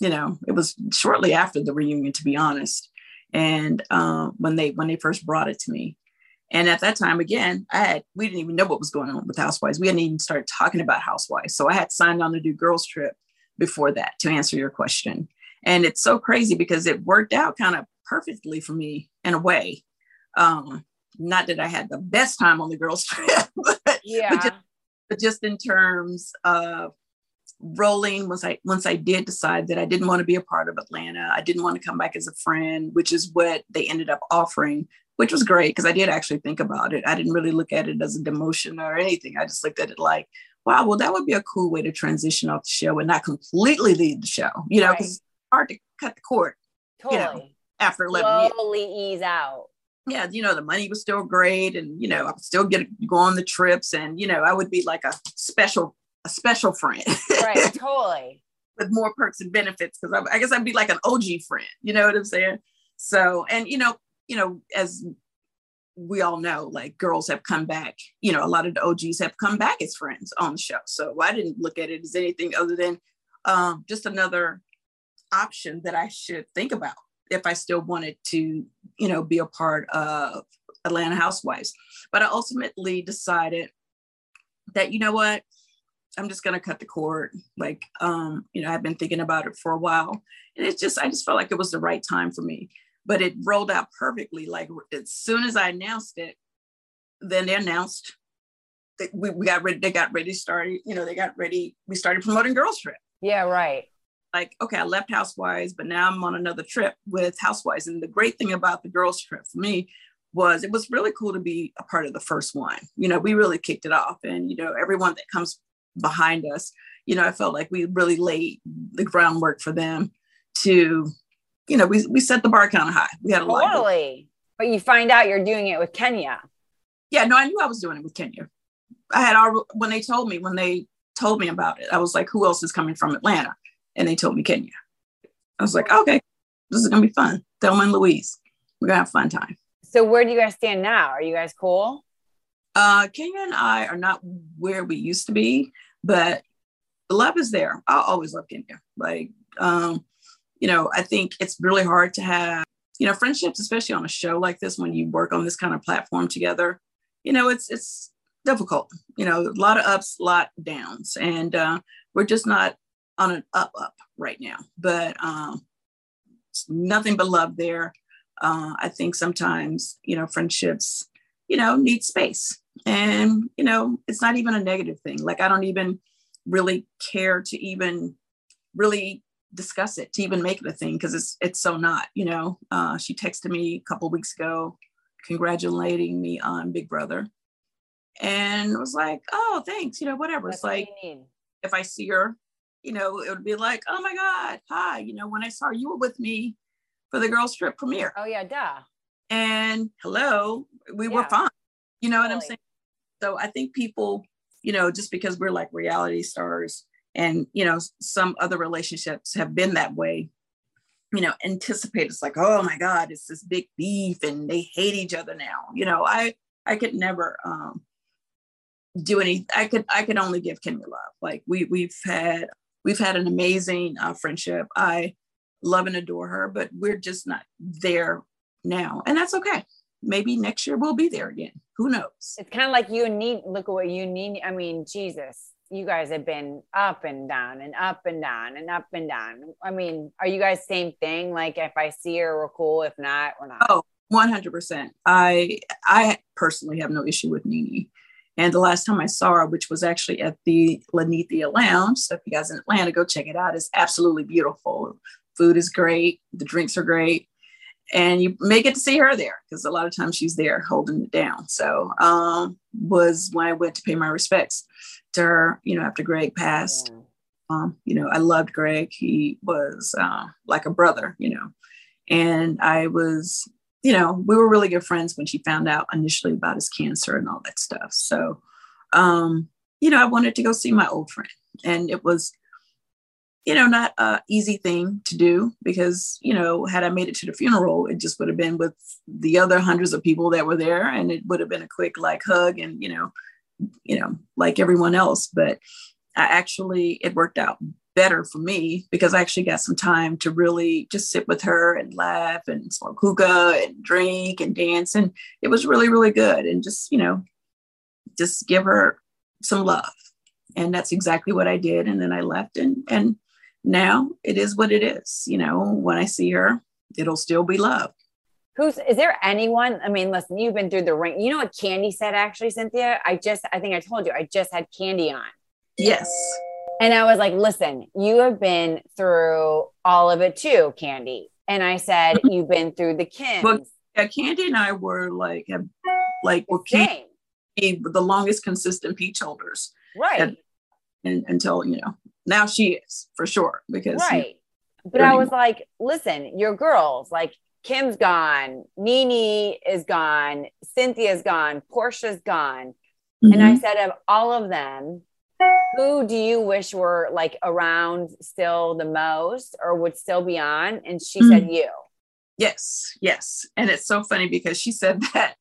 C: you know, it was shortly after the reunion, to be honest. And um, when they when they first brought it to me, and at that time, again, I had we didn't even know what was going on with Housewives. We hadn't even started talking about Housewives, so I had signed on to do girls trip before that to answer your question. And it's so crazy because it worked out kind of perfectly for me in a way. Um, not that I had the best time on the girls' <laughs> trip, but,
B: Yeah.
C: but just, but just in terms of rolling once I once I did decide that I didn't want to be a part of Atlanta, I didn't want to come back as a friend, which is what they ended up offering, which was great because I did actually think about it. I didn't really look at it as a demotion or anything. I just looked at it like, wow, well, that would be a cool way to transition off the show and not completely leave the show, you know, because
B: Right.
C: it's hard to cut the cord
B: totally.
C: know, after 11 years
B: Slowly ease out.
C: yeah, you know, the money was still great, and you know, I would still get go on the trips, and you know, I would be like a special a special friend
B: Right. <laughs> totally.
C: with more perks and benefits because I, I guess I'd be like an OG friend. You know what I'm saying? So, and you know, you know, as we all know, like girls have come back. You know, a lot of the OGs have come back as friends on the show. So I didn't look at it as anything other than um, just another option that I should think about if I still wanted to, you know, be a part of Atlanta Housewives. But I ultimately decided that, you know what, I'm just gonna cut the cord. Like, um, you know, I've been thinking about it for a while. And it's just, I just felt like it was the right time for me. But it rolled out perfectly. Like as soon as I announced it, then they announced that we, we got ready, they got ready to start, you know, they got ready, we started promoting Girls Trip
B: Yeah. Right.
C: like, okay, I left Housewives, but now I'm on another trip with Housewives. And the great thing about the girls' trip for me was it was really cool to be a part of the first one. You know, we really kicked it off. And, you know, everyone that comes behind us, you know, I felt like we really laid the groundwork for them to, you know, we, we set the bar kind of high. We had a lot. Of,
B: Totally. But you find out you're doing it with Kenya.
C: yeah, no, I knew I was doing it with Kenya. I had all when they told me, when they told me about it, I was like, who else is coming from Atlanta? And they told me Kenya. I was like, okay, this is gonna be fun. Thelma and Louise. We're gonna have a fun time.
B: So where do you guys stand now? Are you guys cool?
C: Uh, Kenya and I are not where we used to be, but the love is there. I'll always love Kenya. Like, um, you know, I think it's really hard to have, you know, friendships, especially on a show like this when you work on this kind of platform together. You know, it's it's difficult. You know, a lot of ups, a lot downs, and uh, we're just not on an up up right now. But um, nothing but love there. Uh, I think sometimes, you know, friendships, you know, need space and you know it's not even a negative thing like i don't even really care to even really discuss it to even make it a thing because it's it's so not you know uh, she texted me a couple weeks ago congratulating me on big brother and was like oh thanks you know whatever
B: That's
C: it's like if i see her you know it would be like oh my god hi you know when i saw her, you were with me for the girls trip premiere
B: Oh yeah, duh.
C: and hello, we were fine. You know what I'm saying? So I think people, you know, just because we're like reality stars and, you know, some other relationships have been that way, you know, anticipate it's like, oh my God, it's this big beef and they hate each other now. You know, I I could never um do any I could I could only give Kenya love. Like we we've had we've had an amazing uh, friendship. I love and adore her, but we're just not there now. And that's okay. Maybe next year we'll be there again. Who knows?
B: It's kind of like you need. Look at what you need. I mean, Jesus, you guys have been up and down and up and down and up and down. I mean, are you guys same thing? Like, if I see her, we're cool. If not, we're not.
C: Oh, 100%. I I personally have no issue with Nene. And the last time I saw her, which was actually at the Linnethia Lounge, so if you guys in Atlanta, go check it out. It's absolutely beautiful. Food is great. The drinks are great. And you may get to see her there because a lot of times she's there holding it down. So um, was when I went to pay my respects her, you know, after Greg passed.
B: Yeah.
C: Um, you know, I loved Greg. He was uh, like a brother, you know. And I was, you know, we were really good friends when she found out initially about his cancer and all that stuff. So, um, you know, I wanted to go see my old friend. And it was you know, not a easy thing to do because, you know, had I made it to the funeral, it just would have been with the other hundreds of people that were there and it would have been a quick like hug and, you know, you know, like everyone else. But I actually, it worked out better for me because I actually got some time to really just sit with her and laugh and smoke hookah and drink and dance. And it was really, really good. And just, you know, just give her some love. And that's exactly what I did. And then I left and, and now it is what it is. You know, when I see her, it'll still be love.
B: Who's is there anyone? I mean, listen, you've been through the ring. You know what Kandi said actually, Cynthia? I just I think I told you I just had Kandi on.
C: Yes.
B: And I was like, listen, you have been through all of it too, Kandi And I said, <laughs> you've been through the. Well,
C: yeah, Kandi and I were like, um, like, well, Kandi, the longest consistent peach holders.
B: Right. And,
C: and, until, you know, now she is for sure because
B: right. but I was like, listen, your girls, like Kim's gone, Nene is gone, Cynthia's gone, Porsha's gone. Mm-hmm. And I mm-hmm. said, of all of them, who do you wish were like around still the most or would still be on? And she mm-hmm. said, you.
C: Yes, yes. And it's so funny because she said <laughs> that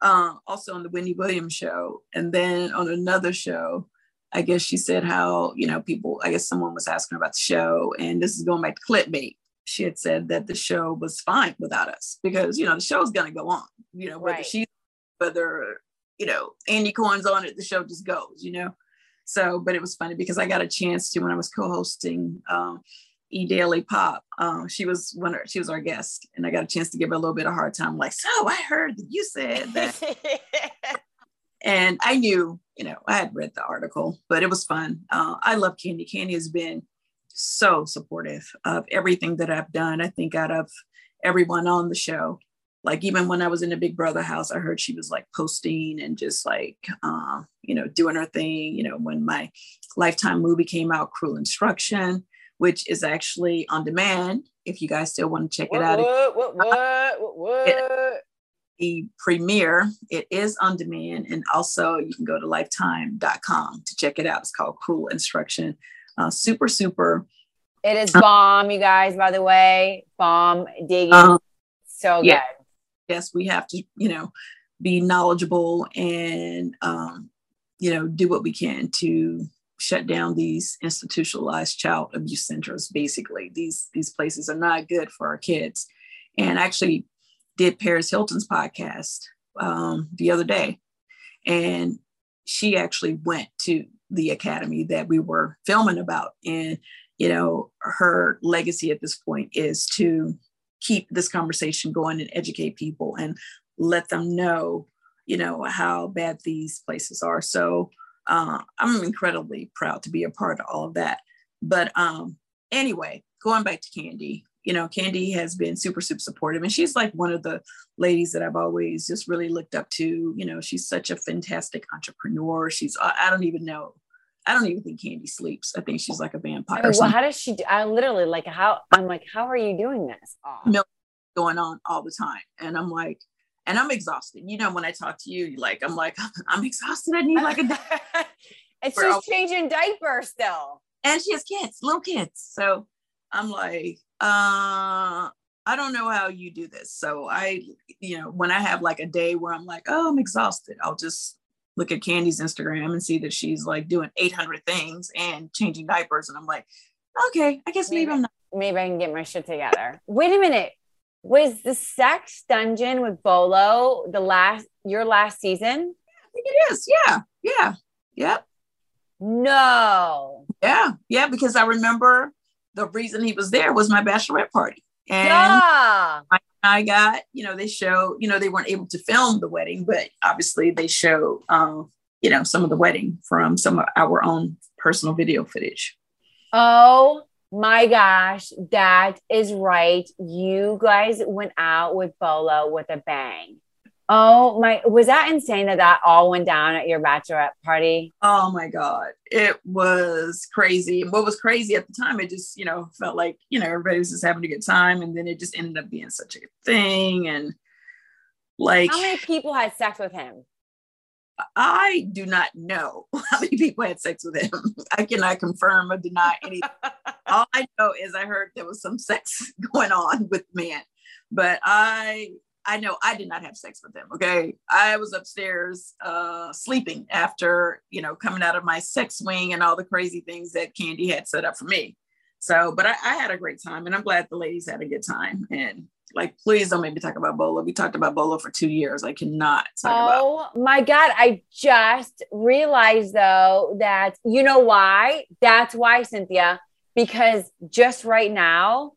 C: um, also on the Wendy Williams show. And then on another show, I guess she said how, you know, people, I guess someone was asking about the show, and this is going back to clickbait. She had said that the show was fine without us because, you know, the show's going to go on, you know, whether right. she, whether, you know, Andy Cohen's on it, the show just goes, you know. So, but it was funny because I got a chance to when I was co-hosting um, E Daily Pop. Um, she was one. Of, she was our guest, and I got a chance to give her a little bit of hard time. Like, so I heard that you said that, <laughs> and I knew you know, I had read the article, but it was fun. Uh, I love Kandi Kandi has been so supportive of everything that I've done. I think out of everyone on the show, like even when I was in the Big Brother house, I heard she was like posting and just like, uh, you know, doing her thing. You know, when my Lifetime movie came out, Cruel Instruction, which is actually on demand. If you guys still want to check
B: what,
C: it out,
B: what, what, what, what, what?
C: the premiere. It is on demand. And also you can go to lifetime.com to check it out. It's called Cruel Instruction. Uh, super, super.
B: It is bomb, you guys, by the way. Bomb digging. Um, so yeah. good.
C: Yes, we have to, you know, be knowledgeable and, um, you know, do what we can to shut down these institutionalized child abuse centers basically these these places are not good for our kids and actually did Paris Hilton's podcast um, the other day, and she actually went to the academy that we were filming about. And, you know, her legacy at this point is to keep this conversation going and educate people and let them know, you know, how bad these places are. So uh, I'm incredibly proud to be a part of all of that. But um, anyway, going back to Kandi, you know, Kandi has been super, super supportive. And she's like one of the ladies that I've always just really looked up to. You know, she's such a fantastic entrepreneur. She's, I don't even know. I don't even think Kandi sleeps. I think she's like a vampire.
B: well, how does she do? I literally like how I'm like, how are you doing this?
C: Oh. going on all the time. And I'm like, and I'm exhausted. You know, when I talk to you, like, I'm like, <laughs> I'm exhausted. I need like a <laughs>
B: It's just changing diapers still.
C: And she has kids, little kids. So I'm like, uh, I don't know how you do this. So I, you know, when I have like a day where I'm like, oh, I'm exhausted, I'll just look at Kandi's Instagram and see that she's like doing 800 things and changing diapers. And I'm like, okay, I guess maybe, maybe I'm not.
B: Maybe I can get my shit together. Wait a minute. Was the sex dungeon with Bolo the last, your last season?
C: I think it is. Yeah. Yeah. Yep.
B: No.
C: Yeah. Yeah. Because I remember the reason he was there was my bachelorette party. And
B: yeah.
C: I, I, got, you know, they show, you know, they weren't able to film the wedding, but obviously they show, um, you know, some of the wedding from some of our own personal video footage.
B: Oh my gosh, that is right. You guys went out with Bolo with a bang. Oh my, was that insane that that all went down at your bachelorette party?
C: Oh my God. It was crazy. What was crazy at the time, it just, you know, felt like, you know, everybody was just having a good time. And then it just ended up being such a good thing. And like,
B: how many people had sex with him?
C: I do not know <laughs> how many people had sex with him. I cannot confirm or deny anything. <laughs> All I know is I heard there was some sex <laughs> going on with man, but I I know I did not have sex with them. Okay. I was upstairs uh, sleeping after, you know, coming out of my sex swing and all the crazy things that Kandi had set up for me. So, but I, I, had a great time and I'm glad the ladies had a good time. And like, please don't make me talk about Bolo. We talked about Bolo for two years. I cannot talk
B: oh, about. Oh my God. I just realized though that, you know why? That's why, Cynthia, because just right now,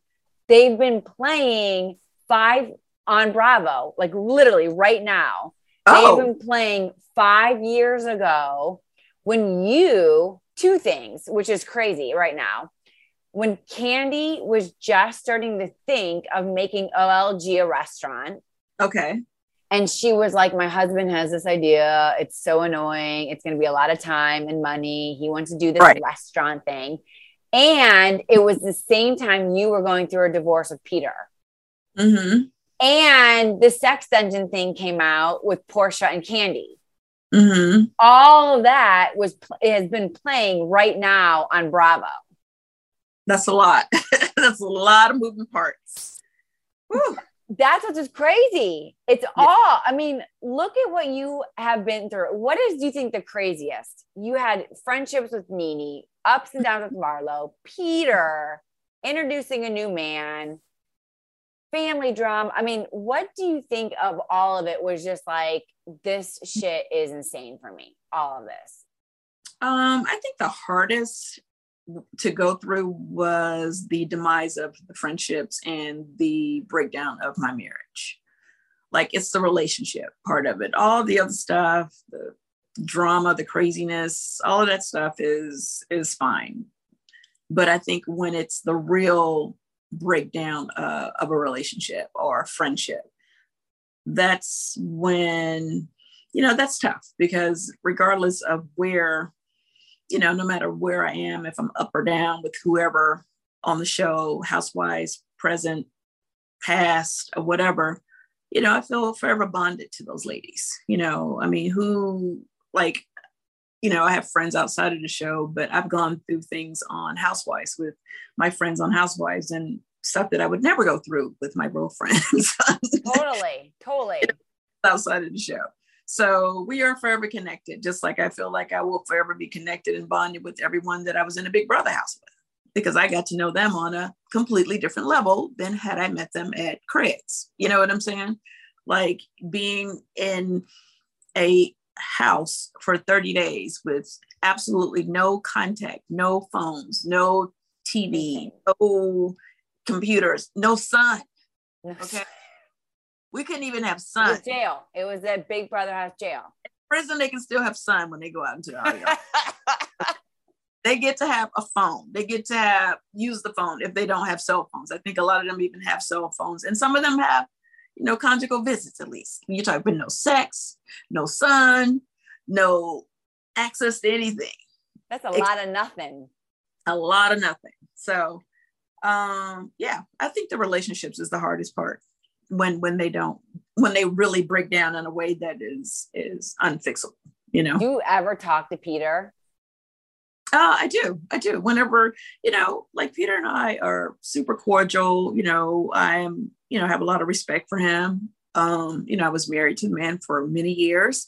B: they've been playing five on Bravo, like literally right now. Oh. They've been playing five years ago when you, two things, which is crazy right now. When Kandi was just starting to think of making OLG a restaurant.
C: Okay.
B: And she was like, My husband has this idea. It's so annoying. It's going to be a lot of time and money. He wants to do this right. restaurant thing. And it was the same time you were going through a divorce with Peter.
C: Mm-hmm.
B: And the sex dungeon thing came out with Porsha and Kandi.
C: Mm-hmm.
B: All of that was has been playing right now on Bravo.
C: That's a lot. <laughs> That's a lot of moving parts.
B: Whew. That's what's just crazy. It's yeah. all. I mean, look at what you have been through. What is do you think the craziest? You had friendships with NeNe, ups and downs with Marlo, Peter, introducing a new man, family drama. I mean, what do you think of all of it was just like, this shit is insane for me, all of this?
C: Um, I think the hardest to go through was the demise of the friendships and the breakdown of my marriage. Like it's the relationship part of it. All the other stuff, the drama, the craziness, all of that stuff is is fine. But I think when it's the real breakdown uh, of a relationship or a friendship that's when you know that's tough because regardless of where you know no matter where i am if i'm up or down with whoever on the show housewives present past or whatever you know i feel forever bonded to those ladies you know i mean who like you know, I have friends outside of the show, but I've gone through things on Housewives with my friends on Housewives and stuff that I would never go through with my girlfriends. <laughs>
B: totally, totally.
C: Outside of the show. So we are forever connected, just like I feel like I will forever be connected and bonded with everyone that I was in a Big Brother house with, because I got to know them on a completely different level than had I met them at Craig's. You know what I'm saying? Like being in a house for 30 days with absolutely no contact, no phones, no TV, no computers, no sun. Okay. We couldn't even have sun.
B: It was jail. It was at Big Brother House jail.
C: In prison, they can still have sun when they go out into the audio. <laughs> they get to have a phone. They get to have use the phone if they don't have cell phones. I think a lot of them even have cell phones, and some of them have, you know, conjugal visits at least. You're talking no sex, no sun, no access to anything.
B: That's a lot of nothing.
C: A lot of nothing. So um yeah i think the relationships is the hardest part when when they don't when they really break down in a way that is is unfixable you know
B: do you ever talk to peter
C: uh, I do. I do. Whenever, you know, like Peter and I are super cordial, you know, I am, you know, have a lot of respect for him. Um, you know, I was married to the man for many years.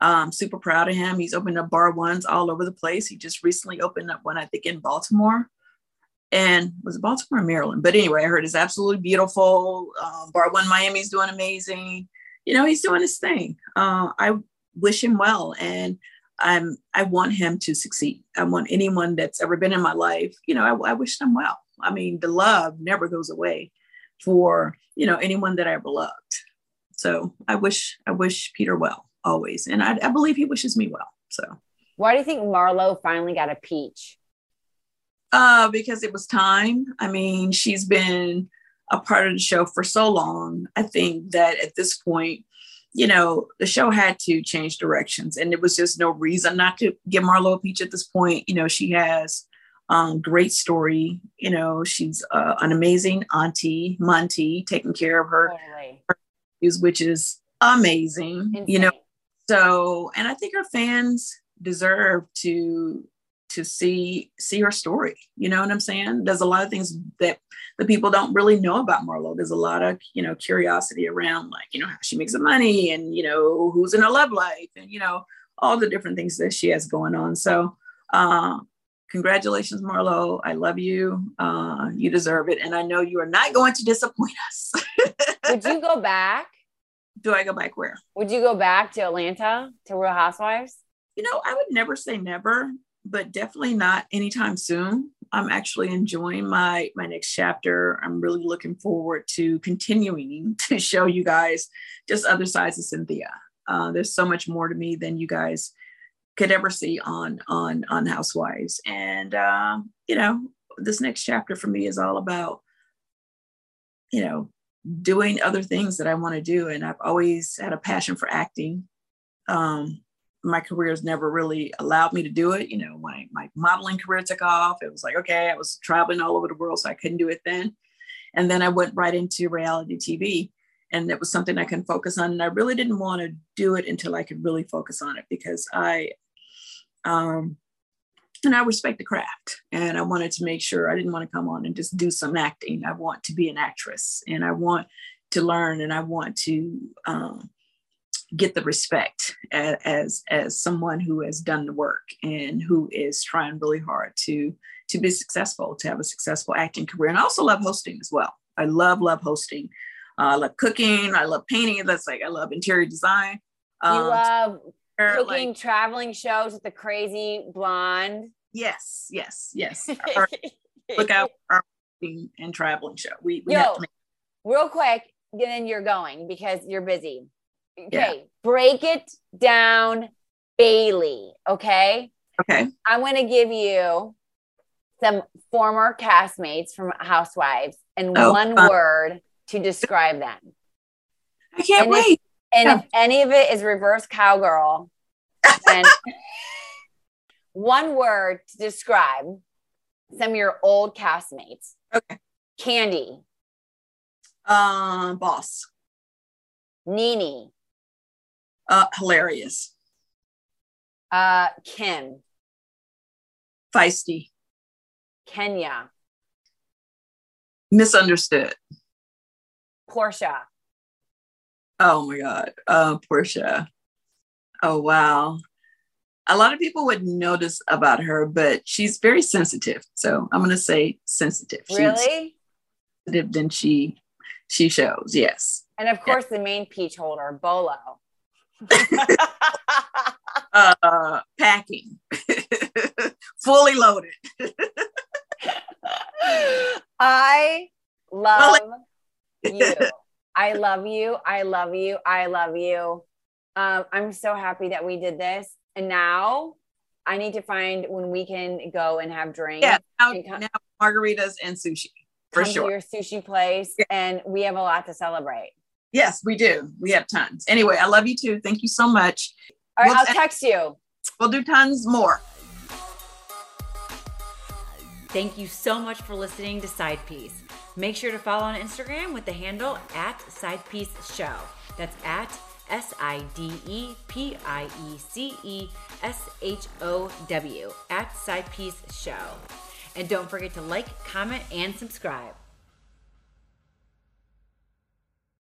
C: Um, super proud of him. He's opened up bar ones all over the place. He just recently opened up one, I think, in Baltimore and was it Baltimore or Maryland? But anyway, I heard it's absolutely beautiful. Um, Bar One Miami's doing amazing. You know, he's doing his thing. Uh, I wish him well, and I'm I want him to succeed. I want anyone that's ever been in my life. You know, I, I wish them well. I mean, the love never goes away for you know anyone that I ever loved. So I wish I wish Peter well always, and I, I believe he wishes me well. So.
B: Why do you think Marlo finally got a peach?
C: Uh, because it was time. I mean, she's been a part of the show for so long. I think that at this point, you know, the show had to change directions, and there was just no reason not to give Marlo a peach at this point. You know, she has um, great story. You know, she's uh, an amazing auntie, Monty, taking care of her, totally. which is amazing. Insane. You know, so and I think her fans deserve to to see see her story. You know what I'm saying? There's a lot of things that the people don't really know about Marlo. There's a lot of you know curiosity around like you know how she makes the money and you know who's in her love life and you know all the different things that she has going on. So uh, congratulations, Marlo. I love you. Uh, you deserve it, and I know you are not going to disappoint <laughs> us.
B: Would you go back?
C: Do I go back where?
B: Would you go back to Atlanta to Real Housewives?
C: You know, I would never say never, but definitely not anytime soon. I'm actually enjoying my my next chapter. I'm really looking forward to continuing <laughs> to show you guys just other sides of Cynthia. Uh, there's so much more to me than you guys could ever see on on on Housewives, and uh, you know, this next chapter for me is all about you know doing other things that I want to do, and I've always had a passion for acting. Um, my career has never really allowed me to do it. You know, my my modeling career took off. It was like, okay, I was traveling all over the world, so I couldn't do it then. And then I went right into reality TV. And it was something I can focus on. And I really didn't want to do it until I could really focus on it because I um and I respect the craft. And I wanted to make sure I didn't want to come on and just do some acting. I want to be an actress and I want to learn and I want to um, get the respect as, as someone who has done the work and who is trying really hard to to be successful to have a successful acting career and I also love hosting as well i love love hosting uh, i love cooking i love painting that's like i love interior design
B: you um, cooking like, traveling shows with the crazy blonde
C: yes yes yes <laughs> our, look out our and traveling show we, we
B: Yo, make- real quick then you're going because you're busy okay, yeah. break it down, Bailey. Okay.
C: Okay.
B: I'm going to give you some former castmates from Housewives and oh, one fun. word to describe them.
C: I can't
B: and
C: wait.
B: And yeah. if any of it is reverse cowgirl, then <laughs> one word to describe some of your old castmates.
C: Okay.
B: Kandi.
C: Um, boss.
B: NeNe.
C: Uh, hilarious.
B: Uh, Kim.
C: Feisty.
B: Kenya.
C: Misunderstood.
B: Porsha.
C: Oh my God. Uh, Porsha. Oh, wow. A lot of people would notice about her, but she's very sensitive. So I'm going to say sensitive.
B: Really?
C: sensitive than she she shows. Yes.
B: And of course, yeah. the main peach holder, Bolo. <laughs>
C: uh, packing, <laughs> fully loaded. <laughs>
B: I love you. I love you. I love you. I love you. Um, I'm so happy that we did this. And now I need to find when we can go and have drinks.
C: Yeah, now, come, now margaritas and sushi for
B: come
C: sure.
B: To your sushi place, yeah. and we have a lot to celebrate.
C: Yes, we do. We have tons. Anyway, I love you too. Thank you so much.
B: All right, we'll I'll text you.
C: We'll do tons more.
B: Thank you so much for listening to Side Piece. Make sure to follow on Instagram with the handle at Side Piece Show. That's at S I D E P I E C E S H O W at Side Piece Show. And don't forget to like, comment, and subscribe.